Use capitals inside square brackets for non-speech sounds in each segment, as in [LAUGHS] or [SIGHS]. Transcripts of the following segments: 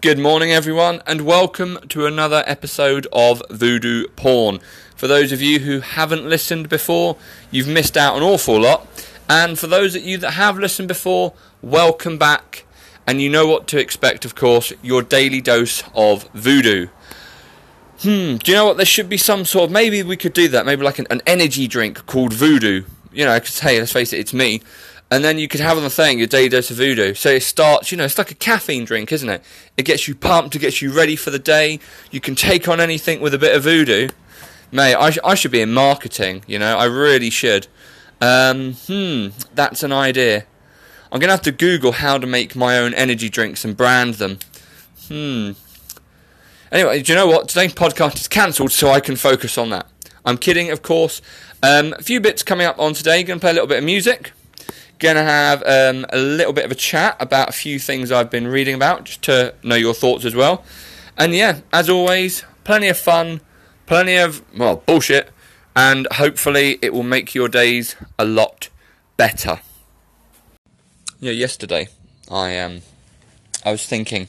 Good morning, everyone, and welcome to another episode of Voodoo Porn. For those of you who haven't listened before, you've missed out an awful lot. And for those of you that have listened before, welcome back. And you know what to expect, of course, your daily dose of voodoo. Hmm, do you know what? There should be some sort of. Maybe we could do that. Maybe like an, an energy drink called voodoo. You know, because hey, let's face it, it's me and then you could have on the thing your daily dose of voodoo. So it starts, you know, it's like a caffeine drink, isn't it? It gets you pumped, it gets you ready for the day. You can take on anything with a bit of voodoo. Mate, I, sh- I should be in marketing, you know, I really should. Um, hmm, that's an idea. I'm going to have to Google how to make my own energy drinks and brand them. Hmm. Anyway, do you know what? Today's podcast is cancelled so I can focus on that. I'm kidding, of course. Um, a few bits coming up on today. Going to play a little bit of music. Going to have um, a little bit of a chat about a few things I've been reading about, just to know your thoughts as well. And yeah, as always, plenty of fun, plenty of, well, bullshit, and hopefully it will make your days a lot better. Yeah, yesterday I um I was thinking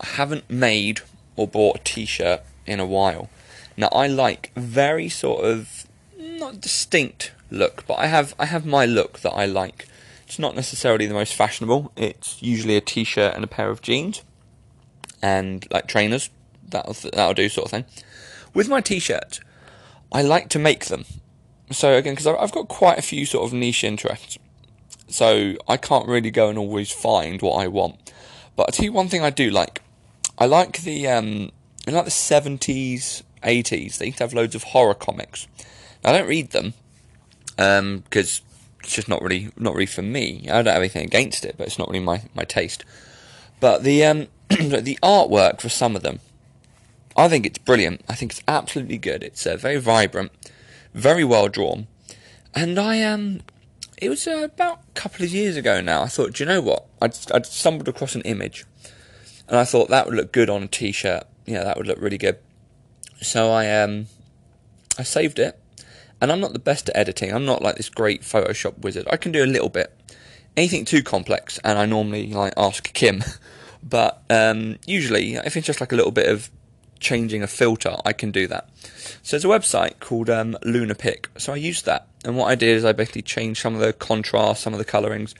I haven't made or bought a t-shirt in a while. Now I like very sort of not distinct look, but I have I have my look that I like. It's not necessarily the most fashionable. It's usually a t-shirt and a pair of jeans, and like trainers. That'll that'll do sort of thing. With my t-shirts, I like to make them. So again, because I've got quite a few sort of niche interests, so I can't really go and always find what I want. But I tell you one thing I do like. I like the um, I like the seventies, eighties. They used to have loads of horror comics. I don't read them, because um, it's just not really not really for me. I don't have anything against it, but it's not really my, my taste. But the um, [CLEARS THROAT] the artwork for some of them, I think it's brilliant. I think it's absolutely good. It's uh, very vibrant, very well drawn, and I um, it was uh, about a couple of years ago now. I thought, do you know what? I'd, I'd stumbled across an image, and I thought that would look good on a t-shirt. Yeah, that would look really good. So I um, I saved it and I'm not the best at editing. I'm not like this great Photoshop wizard. I can do a little bit. Anything too complex, and I normally like ask Kim. [LAUGHS] But um, usually, if it's just like a little bit of changing a filter, I can do that. So there's a website called um, Lunapic. So I used that, and what I did is I basically changed some of the contrast, some of the colorings,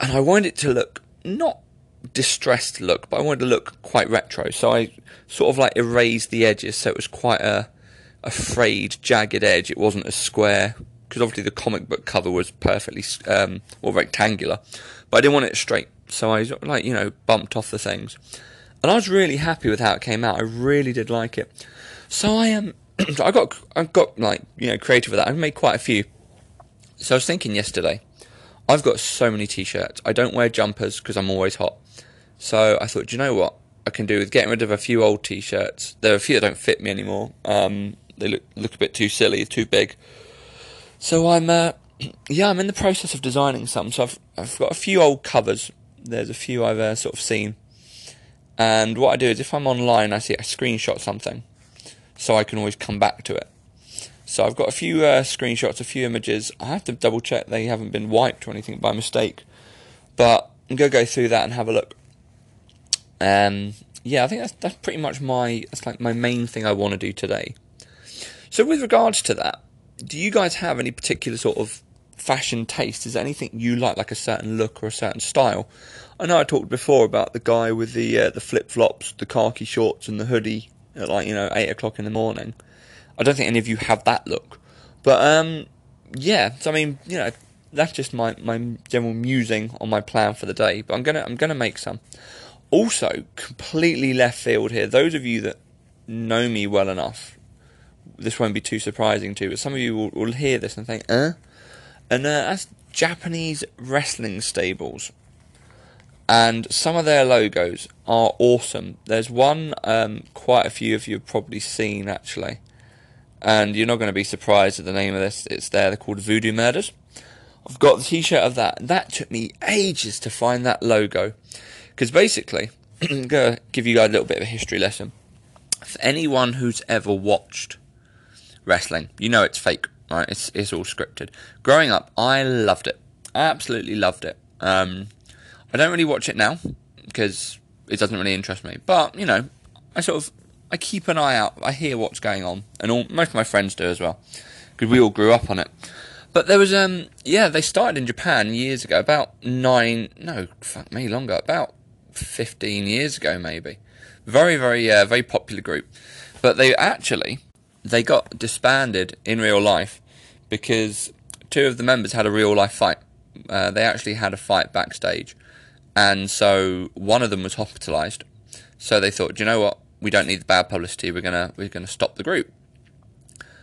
and I wanted it to look not distressed look, but I wanted it to look quite retro. So I sort of like erased the edges, so it was quite a a frayed, jagged edge. It wasn't a square because obviously the comic book cover was perfectly um, or rectangular, but I didn't want it straight. So I like you know bumped off the things, and I was really happy with how it came out. I really did like it. So I am. Um, [CLEARS THROAT] I got I got like you know creative with that. I've made quite a few. So I was thinking yesterday. I've got so many t-shirts. I don't wear jumpers because I'm always hot. So I thought, do you know what I can do with getting rid of a few old t-shirts? There are a few that don't fit me anymore. Um, they look look a bit too silly, too big. So I'm uh, [CLEARS THROAT] yeah, I'm in the process of designing some. So I've I've got a few old covers. There's a few I've uh, sort of seen, and what I do is if I'm online, I see a screenshot something, so I can always come back to it. So I've got a few uh, screenshots, a few images. I have to double check they haven't been wiped or anything by mistake, but I'm gonna go through that and have a look. Um, yeah, I think that's that's pretty much my that's like my main thing I want to do today. So, with regards to that, do you guys have any particular sort of fashion taste? Is there anything you like, like a certain look or a certain style? I know I talked before about the guy with the uh, the flip flops, the khaki shorts, and the hoodie at like you know eight o'clock in the morning. I don't think any of you have that look, but um, yeah. So I mean, you know, that's just my my general musing on my plan for the day. But I'm gonna I'm gonna make some. Also, completely left field here. Those of you that know me well enough this won't be too surprising to, but some of you will, will hear this and think, eh? And uh, that's Japanese wrestling stables. And some of their logos are awesome. There's one, um, quite a few of you have probably seen actually. And you're not going to be surprised at the name of this. It's there. They're called Voodoo Murders. I've got the t-shirt of that. That took me ages to find that logo. Because basically, [CLEARS THROAT] I'm to give you guys a little bit of a history lesson. For anyone who's ever watched wrestling. You know it's fake, right? It's it's all scripted. Growing up, I loved it. I absolutely loved it. Um, I don't really watch it now because it doesn't really interest me. But you know, I sort of I keep an eye out. I hear what's going on, and all, most of my friends do as well, because we all grew up on it. But there was um yeah they started in Japan years ago, about nine no fuck me longer about fifteen years ago maybe. Very very uh, very popular group, but they actually they got disbanded in real life because two of the members had a real life fight. Uh, they actually had a fight backstage, and so one of them was hospitalised. So they thought, you know what, we don't need the bad publicity. We're gonna we're gonna stop the group.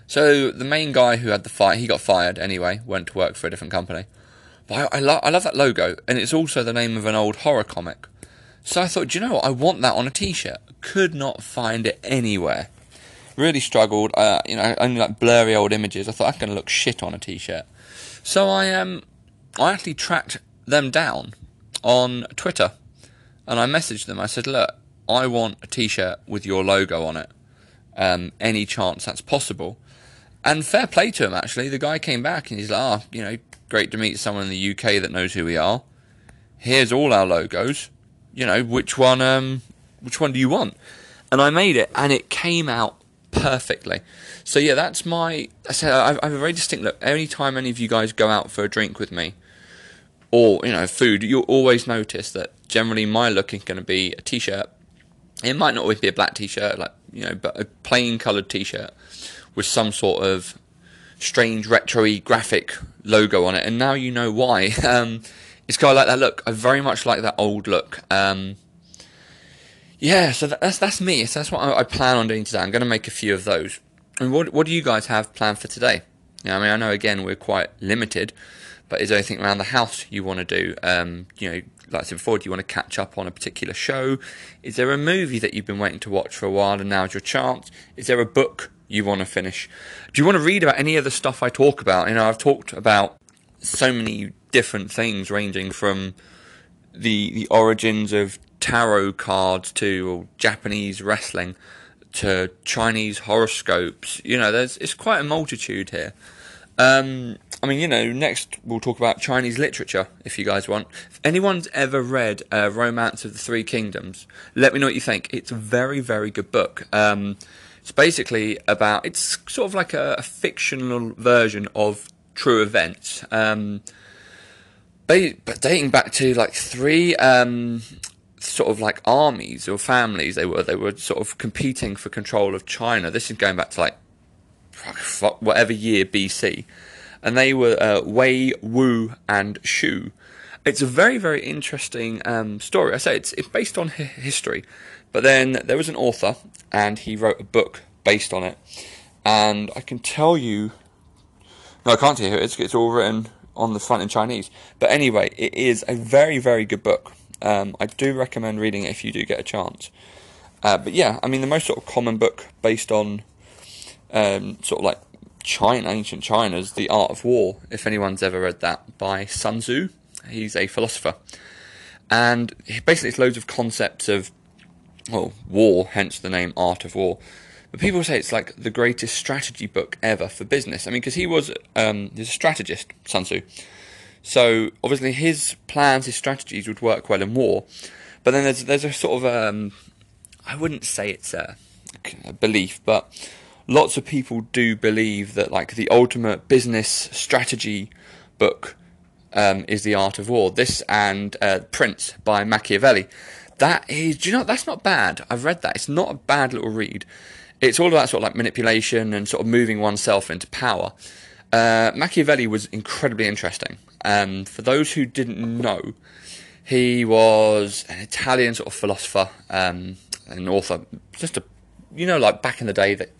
So the main guy who had the fight, he got fired anyway. Went to work for a different company. But I, I love I love that logo, and it's also the name of an old horror comic. So I thought, you know what, I want that on a T-shirt. Could not find it anywhere. Really struggled. Uh, you know, only like blurry old images. I thought I'm gonna look shit on a T-shirt. So I um I actually tracked them down on Twitter, and I messaged them. I said, look, I want a T-shirt with your logo on it. Um, any chance that's possible? And fair play to him, actually. The guy came back and he's like, ah, oh, you know, great to meet someone in the UK that knows who we are. Here's all our logos. You know, which one, um, which one do you want? And I made it, and it came out perfectly. So yeah, that's my. I said I have a very distinct look. Any time any of you guys go out for a drink with me, or you know, food, you'll always notice that generally my look is going to be a t-shirt. It might not always be a black t-shirt, like you know, but a plain coloured t-shirt with some sort of strange retro graphic logo on it. And now you know why. [LAUGHS] Um, it's kind of like that look. I very much like that old look. Um, yeah, so that's that's me. So that's what I, I plan on doing today. I'm going to make a few of those. And what what do you guys have planned for today? Yeah, I mean, I know again we're quite limited, but is there anything around the house you want to do? Um, you know, like I said before, do you want to catch up on a particular show? Is there a movie that you've been waiting to watch for a while and now's your chance? Is there a book you want to finish? Do you want to read about any of the stuff I talk about? You know, I've talked about so many different things, ranging from the the origins of tarot cards to Japanese wrestling to Chinese horoscopes. You know, there's it's quite a multitude here. Um, I mean, you know, next we'll talk about Chinese literature if you guys want. If anyone's ever read uh, Romance of the Three Kingdoms, let me know what you think. It's a very, very good book. Um, it's basically about, it's sort of like a, a fictional version of true events. Um, but dating back to like three um, sort of like armies or families they were they were sort of competing for control of China. This is going back to like whatever year BC, and they were uh, Wei, Wu, and Shu. It's a very very interesting um, story. I say it's it's based on history, but then there was an author and he wrote a book based on it, and I can tell you. No, I can't tell you. It's it's all written on the front in Chinese. But anyway, it is a very very good book. Um, I do recommend reading it if you do get a chance. Uh, but yeah, I mean, the most sort of common book based on um, sort of like China, ancient China's The Art of War, if anyone's ever read that, by Sun Tzu. He's a philosopher. And basically, it's loads of concepts of, well, war, hence the name Art of War. But people say it's like the greatest strategy book ever for business. I mean, because he was um, he's a strategist, Sun Tzu. So obviously his plans, his strategies would work well in war. But then there's there's a sort of um, I wouldn't say it's a, a belief, but lots of people do believe that like the ultimate business strategy book um, is the art of war. This and uh, Prince by Machiavelli. That is, do you know that's not bad. I've read that. It's not a bad little read. It's all about sort of like manipulation and sort of moving oneself into power. Uh, Machiavelli was incredibly interesting. Um, for those who didn't know, he was an Italian sort of philosopher, um, an author. Just a, you know, like back in the day that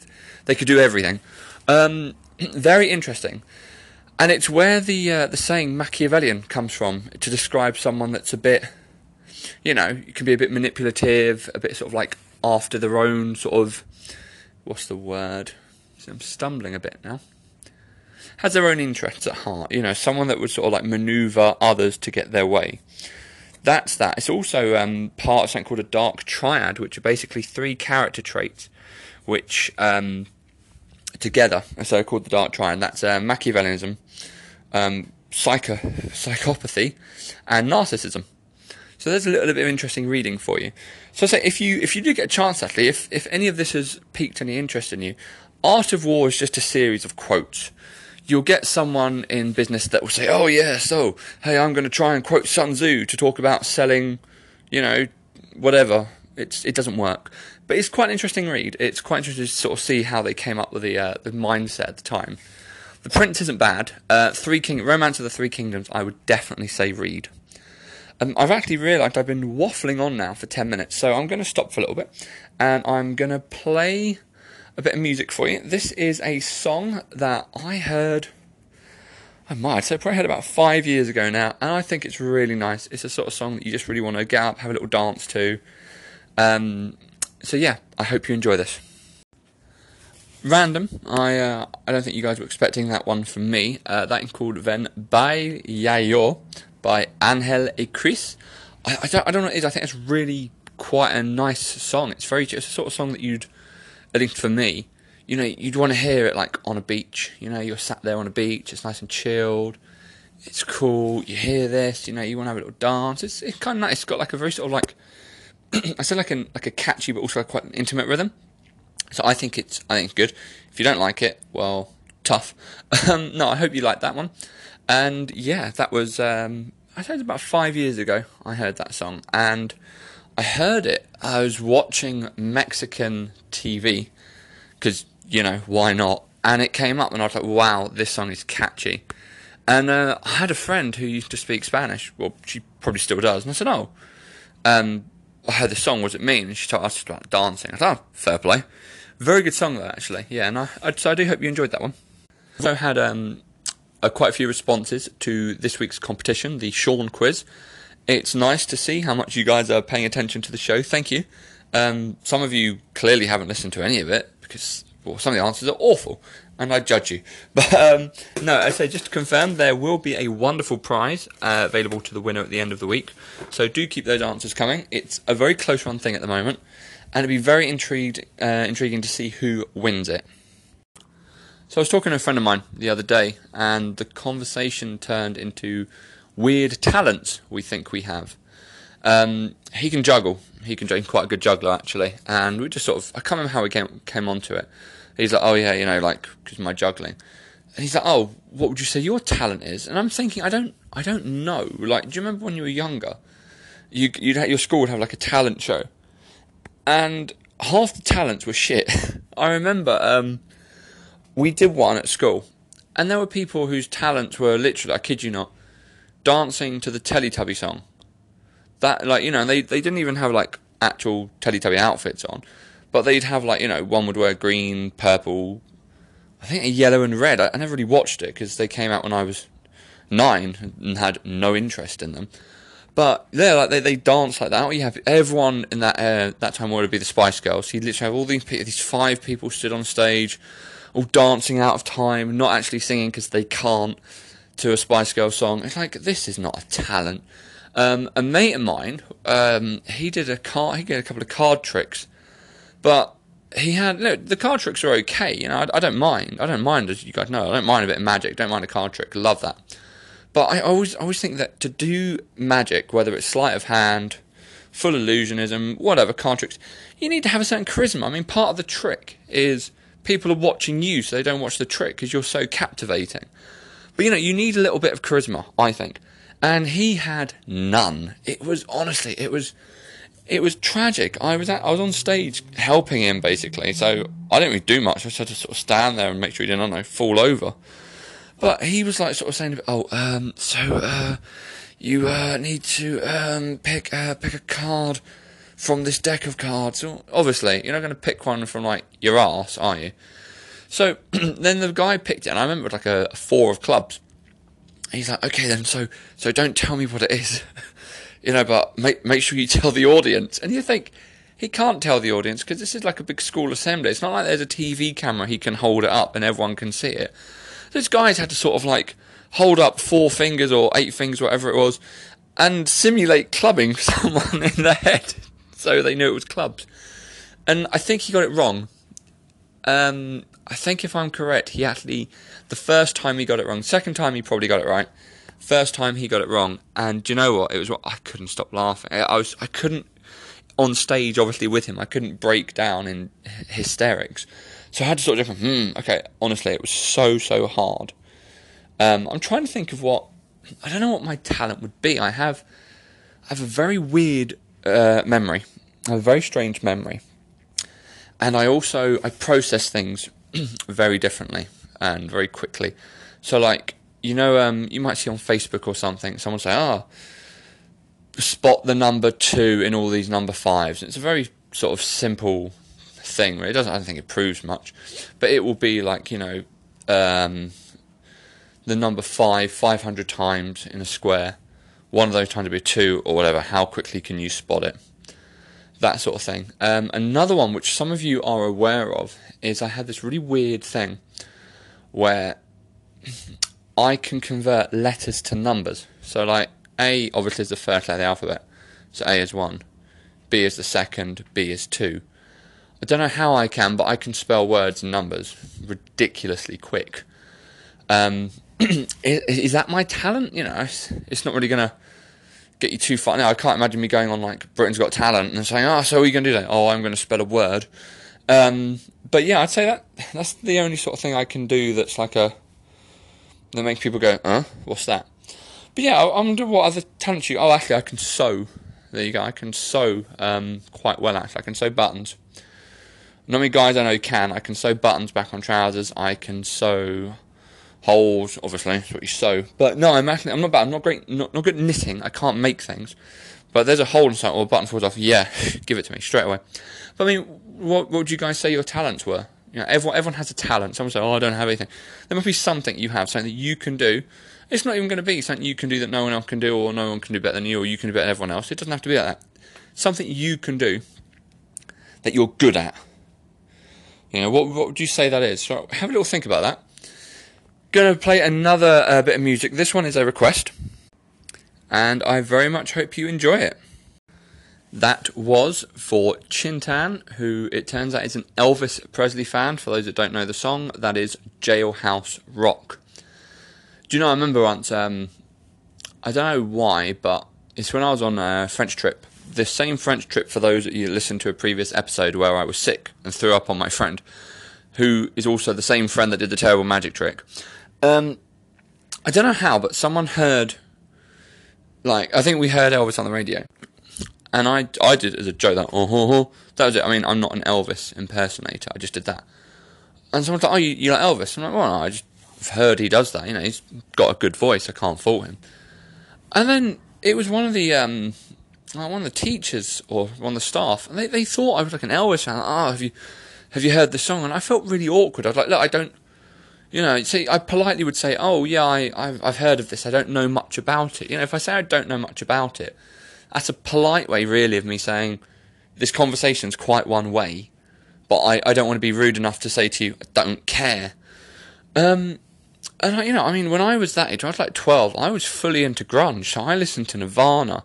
they could do everything. Um, [CLEARS THROAT] very interesting, and it's where the uh, the saying Machiavellian comes from to describe someone that's a bit, you know, it can be a bit manipulative, a bit sort of like after their own sort of, what's the word? I'm stumbling a bit now has their own interests at heart. You know, someone that would sort of like maneuver others to get their way. That's that. It's also um, part of something called a dark triad, which are basically three character traits, which um, together are so called the dark triad. That's uh, Machiavellianism, um, psycho- psychopathy, and narcissism. So there's a little bit of interesting reading for you. So say if you if you do get a chance actually, if if any of this has piqued any interest in you, Art of War is just a series of quotes. You'll get someone in business that will say, "Oh yeah, so hey, I'm going to try and quote Sun Tzu to talk about selling, you know, whatever." It's it doesn't work, but it's quite an interesting read. It's quite interesting to sort of see how they came up with the uh, the mindset at the time. The Prince isn't bad. Uh, Three King Romance of the Three Kingdoms, I would definitely say read. Um, I've actually realised I've been waffling on now for 10 minutes, so I'm going to stop for a little bit and I'm going to play a bit of music for you. This is a song that I heard, I might say, probably heard about five years ago now, and I think it's really nice. It's a sort of song that you just really want to get up, have a little dance to. Um, so, yeah, I hope you enjoy this. Random. I uh, I don't think you guys were expecting that one from me. Uh, that is called Ven Bailalo by Angel y Khriz. I, I, don't, I don't know what it is. I think it's really quite a nice song. It's very it's a sort of song that you'd, at least for me, you know, you'd want to hear it like on a beach. You know, you're sat there on a beach. It's nice and chilled. It's cool. You hear this. You know, you want to have a little dance. It's it's kind of nice. It's got like a very sort of like [CLEARS THROAT] I said like a like a catchy but also like quite an intimate rhythm. So I think it's I think it's good. If you don't like it, well, tough. [LAUGHS] Um, no, I hope you like that one. And yeah, that was um, I think it was about five years ago. I heard that song, and I heard it. I was watching Mexican TV because you know why not? And it came up, and I was like, "Wow, this song is catchy." And uh, I had a friend who used to speak Spanish. Well, she probably still does. And I said, "Oh, um, I heard the song. What does it mean?" And she told us about dancing. I thought, oh, "Fair play." Very good song though, actually. Yeah, and I, I, so I do hope you enjoyed that one. So had um, uh, quite a few responses to this week's competition, the Sean quiz. It's nice to see how much you guys are paying attention to the show. Thank you. Um, some of you clearly haven't listened to any of it because well, some of the answers are awful, and I judge you. [LAUGHS] But um, no, I say just to confirm, there will be a wonderful prize uh, available to the winner at the end of the week. So do keep those answers coming. It's a very close run thing at the moment, and it'd be very intrigued, uh, intriguing to see who wins it. So I was talking to a friend of mine the other day, and the conversation turned into weird talents we think we have. Um, he can juggle. He can he's quite a good juggler actually, and we just sort of I can't remember how we came came onto it. He's like, oh yeah, you know, like because my juggling. And he's like, oh, what would you say your talent is? And I'm thinking, I don't, I don't know. Like, do you remember when you were younger? You, you'd have, your school would have like a talent show, and half the talents were shit. [LAUGHS] I remember um, we did one at school, and there were people whose talents were literally, I kid you not, dancing to the Teletubby song. That, like, you know, they, they didn't even have, like, actual Teletubby outfits on, but they'd have, like, you know, one would wear green, purple, I think a yellow and red. I, I never really watched it because they came out when I was nine and had no interest in them. But yeah, like they, they dance like that. You have everyone in that uh, that time would be the Spice Girls. You literally have all these these five people stood on stage all dancing out of time, not actually singing because they can't to a Spice Girl song. It's like this is not a talent. Um, a mate of mine, um, he did a card, he did a couple of card tricks, but he had look, the card tricks are okay. You know, I, I, don't mind. I don't mind, as you guys know, I don't mind a bit of magic. Don't mind a card trick. Love that. But I always always think that to do magic, whether it's sleight of hand, full illusionism, whatever card tricks, you need to have a certain charisma. I mean, part of the trick is people are watching you so they don't watch the trick because you're so captivating. But you know, you need a little bit of charisma, I think. And he had none. It was honestly, it was it was tragic. I was at, I was on stage helping him basically, so I didn't really do much. I just had to sort of stand there and make sure he didn't, I know, fall over. But he was like sort of saying, "Oh, um, so uh, you uh, need to um, pick uh, pick a card from this deck of cards. Obviously, you're not going to pick one from like your ass, are you? So [CLEARS THROAT] then the guy picked it, and I remember like a, a four of clubs. He's like, okay, then, so so don't tell me what it is, [LAUGHS] you know, but make make sure you tell the audience. And you think he can't tell the audience because this is like a big school assembly. It's not like there's a TV camera he can hold it up and everyone can see it. This guys had to sort of like hold up four fingers or eight fingers, whatever it was, and simulate clubbing [LAUGHS] someone in the head [LAUGHS] so they knew it was clubs. And I think he got it wrong. Um, I think if I'm correct, he actually the first time he got it wrong. Second time he probably got it right. First time he got it wrong, and do you know what? It was what I couldn't stop laughing. I, was I couldn't on stage, obviously with him, I couldn't break down in hysterics. So I had to sort of hmm, okay. Honestly, it was so so hard. Um, I'm trying to think of what I don't know what my talent would be. I have I have a very weird uh, memory. I have a very strange memory, and I also I process things [CLEARS THROAT] very differently and very quickly. So like you know, um, you might see on Facebook or something, someone say, "Ah, oh, spot the number two in all these number fives. It's a very sort of simple thing. It doesn't. I don't think it proves much, but it will be like you know, um, the number five five hundred times in a square. One of those times will be two or whatever. How quickly can you spot it? That sort of thing. Um, another one, which some of you are aware of, is I had this really weird thing where [CLEARS THROAT] I can convert letters to numbers. So, like, A obviously is the first letter of the alphabet, so A is 1, B is the second, B is 2. I don't know how I can, but I can spell words and numbers ridiculously quick. Um, [CLEARS THROAT] is, is, that my talent? You know, it's, it's not really to get you too far. Now, I can't imagine me going on, like, Britain's Got Talent and saying, oh, so are you going to do that? Oh, I'm going to spell a word. Um, but yeah, I'd say that that's the only sort of thing I can do that's like a that makes people go, huh? What's that? But yeah, I, wonder what other talents you. Oh, actually, I can sew. There you go. I can sew um, quite well. Actually, I can sew buttons. Not many guys I know can. I can sew buttons back on trousers. I can sew holes. Obviously, that's what you sew. But no, I'm actually I'm not bad. I'm not great. Not, not good at knitting. I can't make things. But there's a hole in something or a button falls off. Yeah, [LAUGHS] give it to me straight away. But I mean, what, what would you guys say your talents were? You know, everyone, everyone has a talent. Someone say, "Oh, I don't have anything." There must be something you have, something that you can do. It's not even going to be something you can do that no one else can do, or no one can do better than you, or you can do better than everyone else. It doesn't have to be like that. Something you can do that you're good at. You know, what what would you say that is? So have a little think about that. Going to play another uh, bit of music. This one is a request, and I very much hope you enjoy it. That was for Chintan, who it turns out is an Elvis Presley fan. For those that don't know the song, that is Jailhouse Rock. Do you know, I remember once, um, I don't know why, but it's when I was on a French trip. The same French trip, for those that you listened to a previous episode where I was sick and threw up on my friend, who is also the same friend that did the terrible magic trick. Um, I don't know how, but someone heard, like, I think we heard Elvis on the radio and I, I did it as a joke that, oh, oh, oh, that was it. I mean, I'm not an Elvis impersonator. I just did that. And someone's like, oh, you, you like Elvis? I'm like, well, no, I just heard he does that. You know, he's got a good voice. I can't fault him. And then it was one of the, um, like one of the teachers or one of the staff, and they, they thought I was like an Elvis fan. oh, have you, have you heard the song? And I felt really awkward. I was like, look, I don't, you know, see, I politely would say, oh, yeah, I, I've, I've heard of this. I don't know much about it. You know, if I say I don't know much about it, that's a polite way, really, of me saying this conversation's quite one way, but I, I don't want to be rude enough to say to you, I don't care. Um, and I, you know, I mean, when I was that age, I was like 12, I was fully into grunge, so I listened to Nirvana,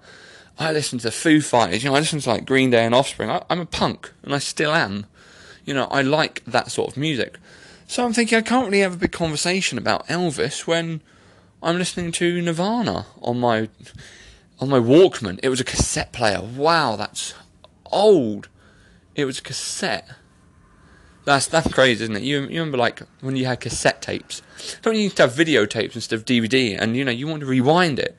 I listened to Foo Fighters, you know, I listened to like Green Day and Offspring. I, I'm a punk, and I still am. You know, I like that sort of music. So I'm thinking I can't really have a big conversation about Elvis when I'm listening to Nirvana on my on my Walkman. It was a cassette player. Wow, that's old. It was a cassette. That's that's crazy, isn't it? You, you remember like when you had cassette tapes? Don't you used to have videotapes instead of DVD? And you know you want to rewind it.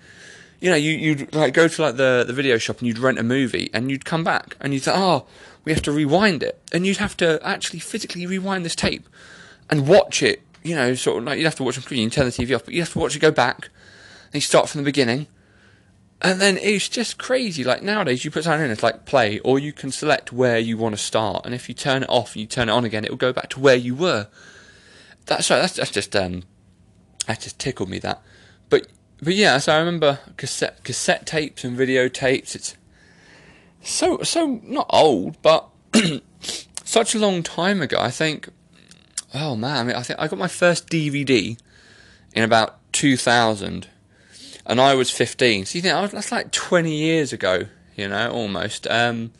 You know you you'd like go to like the the video shop and you'd rent a movie and you'd come back and you'd say, oh, we have to rewind it, and you'd have to actually physically rewind this tape and watch it. You know, sort of like you'd have to watch on screen. You turn the TV off, but you have to watch it go back. And you start from the beginning and then it's just crazy. Like nowadays, you put something in, it's like play, or you can select where you want to start. And if you turn it off and you turn it on again, it will go back to where you were. That's right. that's, that's just um, that just tickled me that. But but yeah, so I remember cassette cassette tapes and videotapes. It's so so not old, but [CLEARS THROAT] such a long time ago. I think. Oh man, I, mean, I think I got my first DVD in about two thousand and I was 15. So you think, oh, that's like 20 years ago, you know, almost. Um,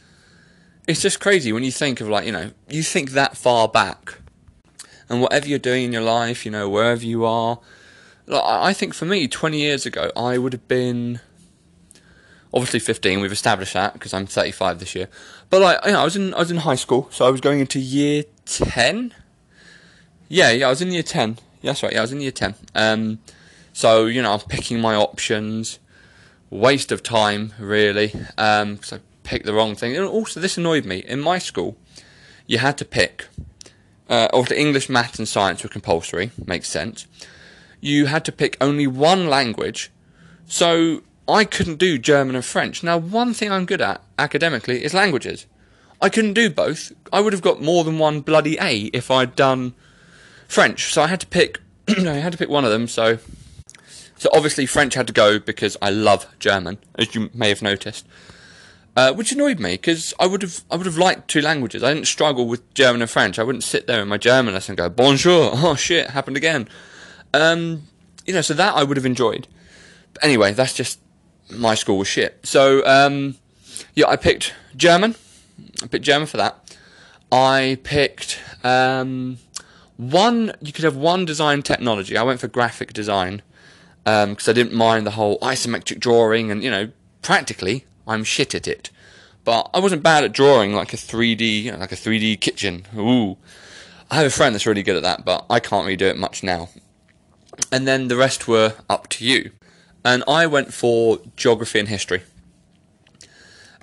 it's just crazy when you think of like, you know, you think that far back. And whatever you're doing in your life, you know, wherever you are, like, I I think for me, 20 years ago, I would have been obviously 15. We've established that because I'm 35 this year. But like, you know, I was in I was in high school, so I was going into year 10. Yeah, yeah, I was in year 10. Yeah, that's right. Yeah, I was in year 10. Um, so you know, I was picking my options. Waste of time, really, because um, I picked the wrong thing. And also, this annoyed me. In my school, you had to pick. Uh, the English, maths, and science were compulsory. Makes sense. You had to pick only one language, so I couldn't do German and French. Now, one thing I'm good at academically is languages. I couldn't do both. I would have got more than one bloody A if I'd done French. So I had to pick. [CLEARS THROAT] I had to pick one of them. So, so obviously French had to go because I love German, as you may have noticed. Uh, which annoyed me because I would have I would have liked two languages. I didn't struggle with German and French. I wouldn't sit there in my German lesson and go Bonjour. [LAUGHS] Oh shit, happened again. Um, you know, so that I would have enjoyed. But anyway, that's just my school was shit. So um, yeah, I picked German. I picked German for that. I picked um, one. You could have one design technology. I went for graphic design because um, I didn't mind the whole isometric drawing, and you know, practically I'm shit at it. But I wasn't bad at drawing like a 3D, you know, like a 3D kitchen. Ooh, I have a friend that's really good at that, but I can't really do it much now. And then the rest were up to you and I went for geography and history.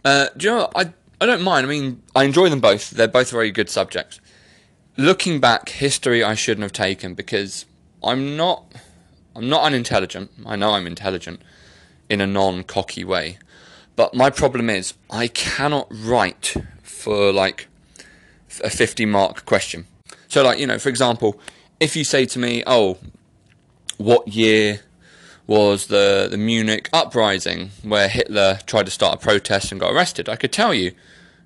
Uh, do you know? What? I I don't mind. I mean, I enjoy them both. They're both very good subjects. Looking back, history I shouldn't have taken because I'm not I'm not unintelligent. I know I'm intelligent in a non-cocky way, but my problem is I cannot write for like a 50 mark question. So, like you know, for example, if you say to me, "Oh, what year was the, the Munich uprising, where Hitler tried to start a protest and got arrested. I could tell you,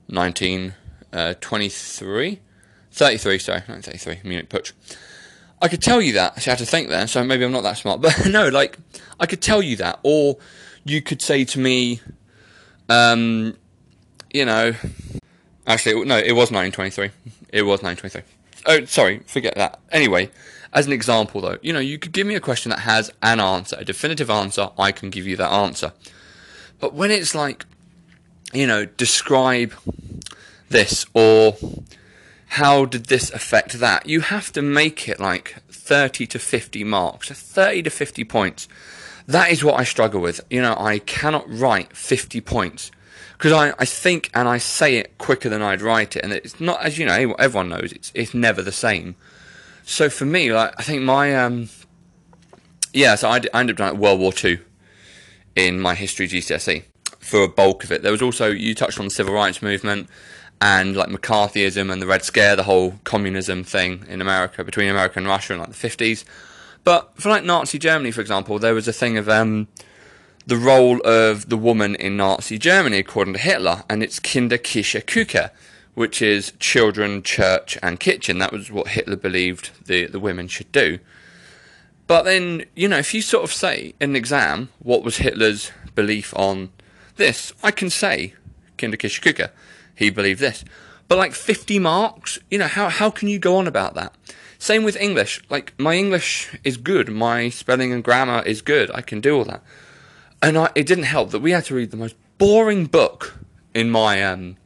1923, uh, 33, sorry, 1933, Munich Putsch. I could tell you that. I had to think there, so maybe I'm not that smart. [LAUGHS] But no, like, I could tell you that. Or you could say to me, um, you know, actually, no, it was 1923. It was 1923. Oh, sorry, forget that. Anyway, as an example, though, you know, you could give me a question that has an answer, a definitive answer, I can give you that answer. But when it's like, you know, describe this or how did this affect that, you have to make it like 30 to 50 marks, 30 to 50 points. That is what I struggle with. You know, I cannot write 50 points because I, I think and I say it quicker than I'd write it, and it's not as you know everyone knows it's it's never the same. So for me, like I think my um, yeah, so I, I ended up doing World War Two in my history GCSE for a bulk of it. There was also you touched on the civil rights movement and like McCarthyism and the Red Scare, the whole communism thing in America between America and Russia in like the fifties. But for like Nazi Germany, for example, there was a thing of um, the role of the woman in Nazi Germany according to Hitler, and it's Kinder, Küche, Küche which is children, church, and kitchen. That was what Hitler believed the, the women should do. But then, you know, if you sort of say in an exam what was Hitler's belief on this, I can say Kinderkische he believed this. But like 50 marks, you know, how, how can you go on about that? Same with English. Like, my English is good. My spelling and grammar is good. I can do all that. And I, it didn't help that we had to read the most boring book in my um,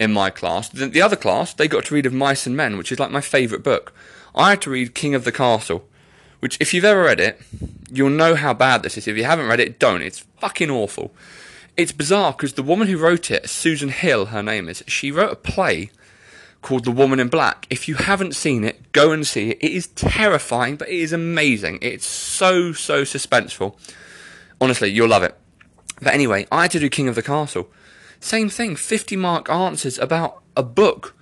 in my class. The, the other class, they got to read of Mice and Men, which is like my favourite book. I had to read King of the Castle, which, if you've ever read it, you'll know how bad this is. If you haven't read it, don't. It's fucking awful. It's bizarre because the woman who wrote it, Susan Hill, her name is, she wrote a play called The Woman in Black. If you haven't seen it, go and see it. It is terrifying, but it is amazing. It's so, so suspenseful. Honestly, you'll love it. But anyway, I had to do King of the Castle. Same thing, 50 mark answers about a book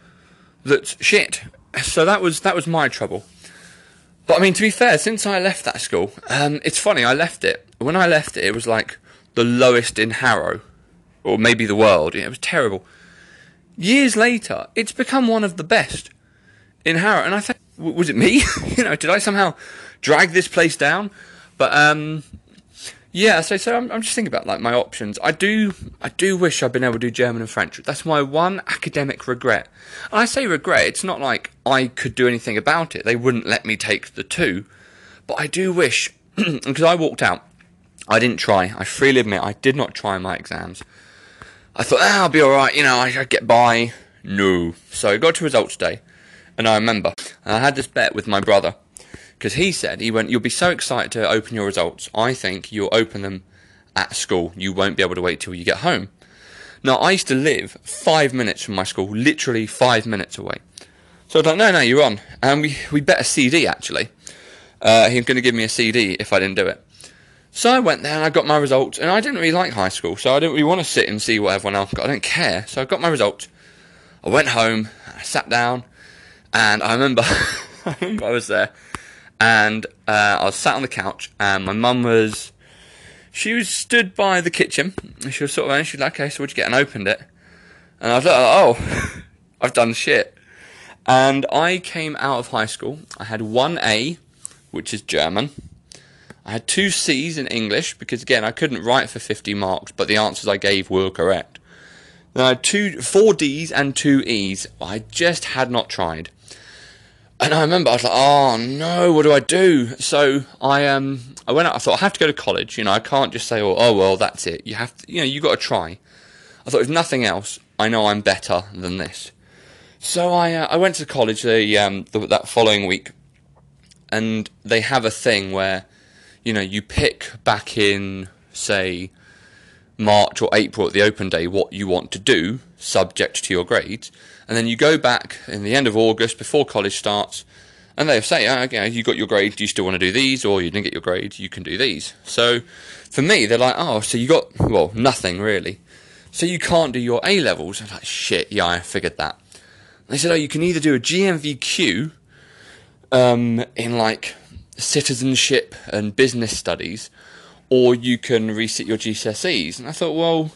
that's shit. So that was that was my trouble. But I mean, to be fair, since I left that school, um, it's funny. I left it when I left it. It was like the lowest in Harrow, or maybe the world. It was terrible. Years later, it's become one of the best in Harrow, and I think was it me? [LAUGHS] you know, did I somehow drag this place down? But um, yeah, so so I'm, I'm just thinking about like my options. I do I do wish I'd been able to do German and French. That's my one academic regret. And I say regret. It's not like I could do anything about it. They wouldn't let me take the two. But I do wish [CLEARS THROAT] because I walked out. I didn't try. I freely admit I did not try my exams. I thought, ah, I'll be alright, you know, I get by. No. So I got to results day, and I remember I had this bet with my brother because he said he went, "You'll be so excited to open your results. I think you'll open them at school. You won't be able to wait till you get home." Now I used to live five minutes from my school, literally five minutes away. So I was like, "No, no, you're on." And we we bet a CD actually. Uh, he was going to give me a CD if I didn't do it. So I went there and I got my results, and I didn't really like high school, so I didn't really want to sit and see what everyone else got. I didn't care. So I got my results. I went home, I sat down, and I remember, [LAUGHS] I remember I was there, and uh, I was sat on the couch, and my mum was, she was stood by the kitchen, and she was sort of, and she was like, okay, so what'd you get? And I opened it, and I was like, oh, [LAUGHS] I've done shit. And I came out of high school, I had one A, which is German. I had two C's in English because again I couldn't write for 50 marks, but the answers I gave were correct. Then I had two, four D's and two E's. I just had not tried. And I remember I was like, oh no, what do I do? So I um I went out. I thought I have to go to college. You know, I can't just say, oh, oh well, that's it. You have to, you know, you got to try. I thought if nothing else, I know I'm better than this. So I uh, I went to college the, um, the, that following week, and they have a thing where you know, you pick back in, say, March or April at the open day what you want to do, subject to your grades, and then you go back in the end of August before college starts, and they say, oh, okay, you got your grades, do you still want to do these, or you didn't get your grades, you can do these. So for me, they're like, oh, so you got, well, nothing really. So you can't do your A levels. I'm like, shit, yeah, I figured that. They said, oh, you can either do a GNVQ um, in like citizenship and business studies, or you can resit your GCSEs. And I thought, well,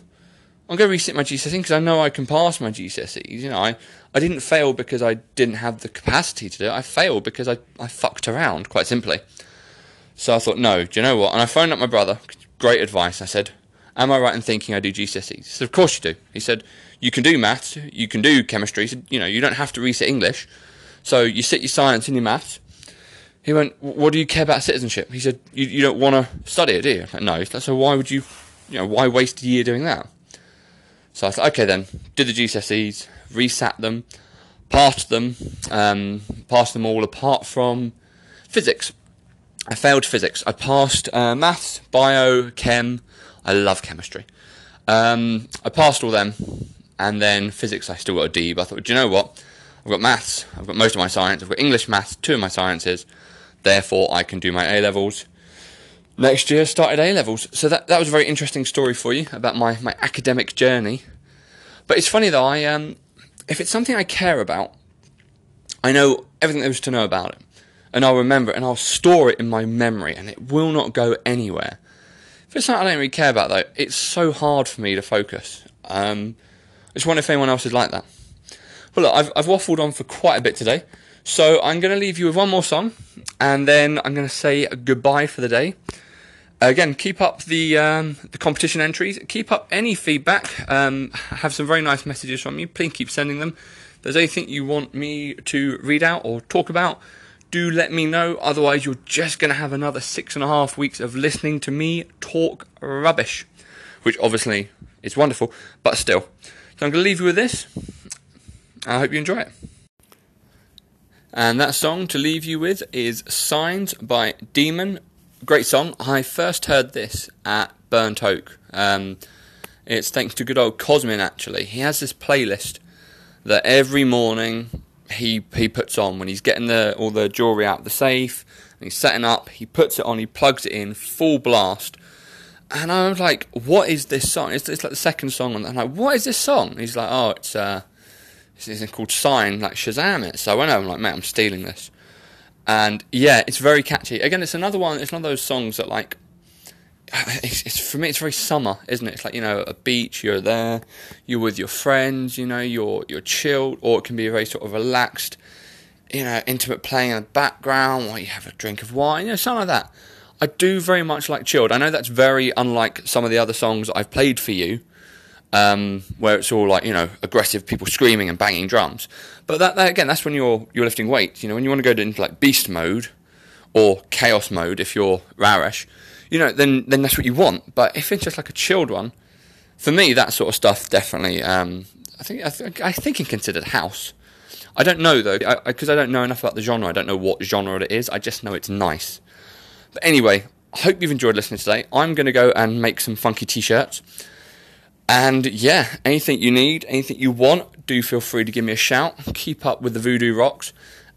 I'm going to resit my GCSEs because I know I can pass my GCSEs. You know, I, I didn't fail because I didn't have the capacity to do it. I failed because I, I fucked around, quite simply. So I thought, no, do you know what? And I phoned up my brother. Great advice. I said, am I right in thinking I do GCSEs? He said, of course you do. He said, you can do maths, you can do chemistry. He said, you know, you don't have to resit English. So you sit your science and your maths, he went, "What do you care about citizenship?" He said, "You, you don't want to study it, do you?" Like, no. So why would you, you know, why waste a year doing that? So I thought, okay, then did the GCSEs, resat them, passed them, um, passed them all apart from physics. I failed physics. I passed uh, maths, bio, chem. I love chemistry. Um, I passed all them, and then physics I still got a D. But I thought, do you know what? I've got maths. I've got most of my science. I've got English, maths, two of my sciences. Therefore, I can do my A levels. Next year, started A levels. So that that was a very interesting story for you about my, my academic journey. But it's funny though. I um, if it's something I care about, I know everything there is to know about it, and I'll remember it, and I'll store it in my memory, and it will not go anywhere. If it's something I don't really care about though, it's so hard for me to focus. Um, I just wonder if anyone else is like that. But look, I've, I've waffled on for quite a bit today. So I'm going to leave you with one more song, and then I'm going to say goodbye for the day. Again, keep up the um, the competition entries. Keep up any feedback. Um, have some very nice messages from you. Please keep sending them. If there's anything you want me to read out or talk about, do let me know. Otherwise, you're just going to have another six and a half weeks of listening to me talk rubbish, which obviously is wonderful, but still. So I'm going to leave you with this. I hope you enjoy it. And that song to leave you with is Signs by Demon. Great song. I first heard this at Burnt Oak. Um, it's thanks to good old Cosmin, actually. He has this playlist that every morning he he puts on when he's getting the all the jewelry out of the safe and he's setting up. He puts it on, he plugs it in full blast. And I was like, "What is this song?" It's, it's like the second song, and I'm like, "What is this song?" And he's like, "Oh, it's uh, it's called Sign, like Shazam it. So I went over and like, mate, I'm stealing this. And yeah, it's very catchy. Again, it's another one. It's one of those songs that like, [SIGHS] it's, it's, for me. It's very summer, isn't it? It's like you know, a beach. You're there. You're with your friends. You know, you're you're chilled, or it can be a very sort of relaxed, you know, intimate playing in the background while you have a drink of wine. You know, something like that. I do very much like chilled. I know that's very unlike some of the other songs I've played for you um, where it's all like you know aggressive people screaming and banging drums. But that, that, again, that's when you're you're lifting weights. You know, when you want to go into like beast mode, or chaos mode if you're Raresh, you know, then then that's what you want. But if it's just like a chilled one, for me, that sort of stuff definitely. Um, I think I think I think it considered house. I don't know though, because I, I, I don't know enough about the genre. I don't know what genre it is. I just know it's nice. But anyway, I hope you've enjoyed listening today. I'm going to go and make some funky t-shirts. And yeah, anything you need, anything you want, do feel free to give me a shout. Keep up with the Voodoo Rocks,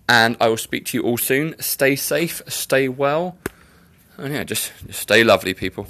and I will speak to you all soon. Stay safe, stay well, and yeah, just, just stay lovely, people.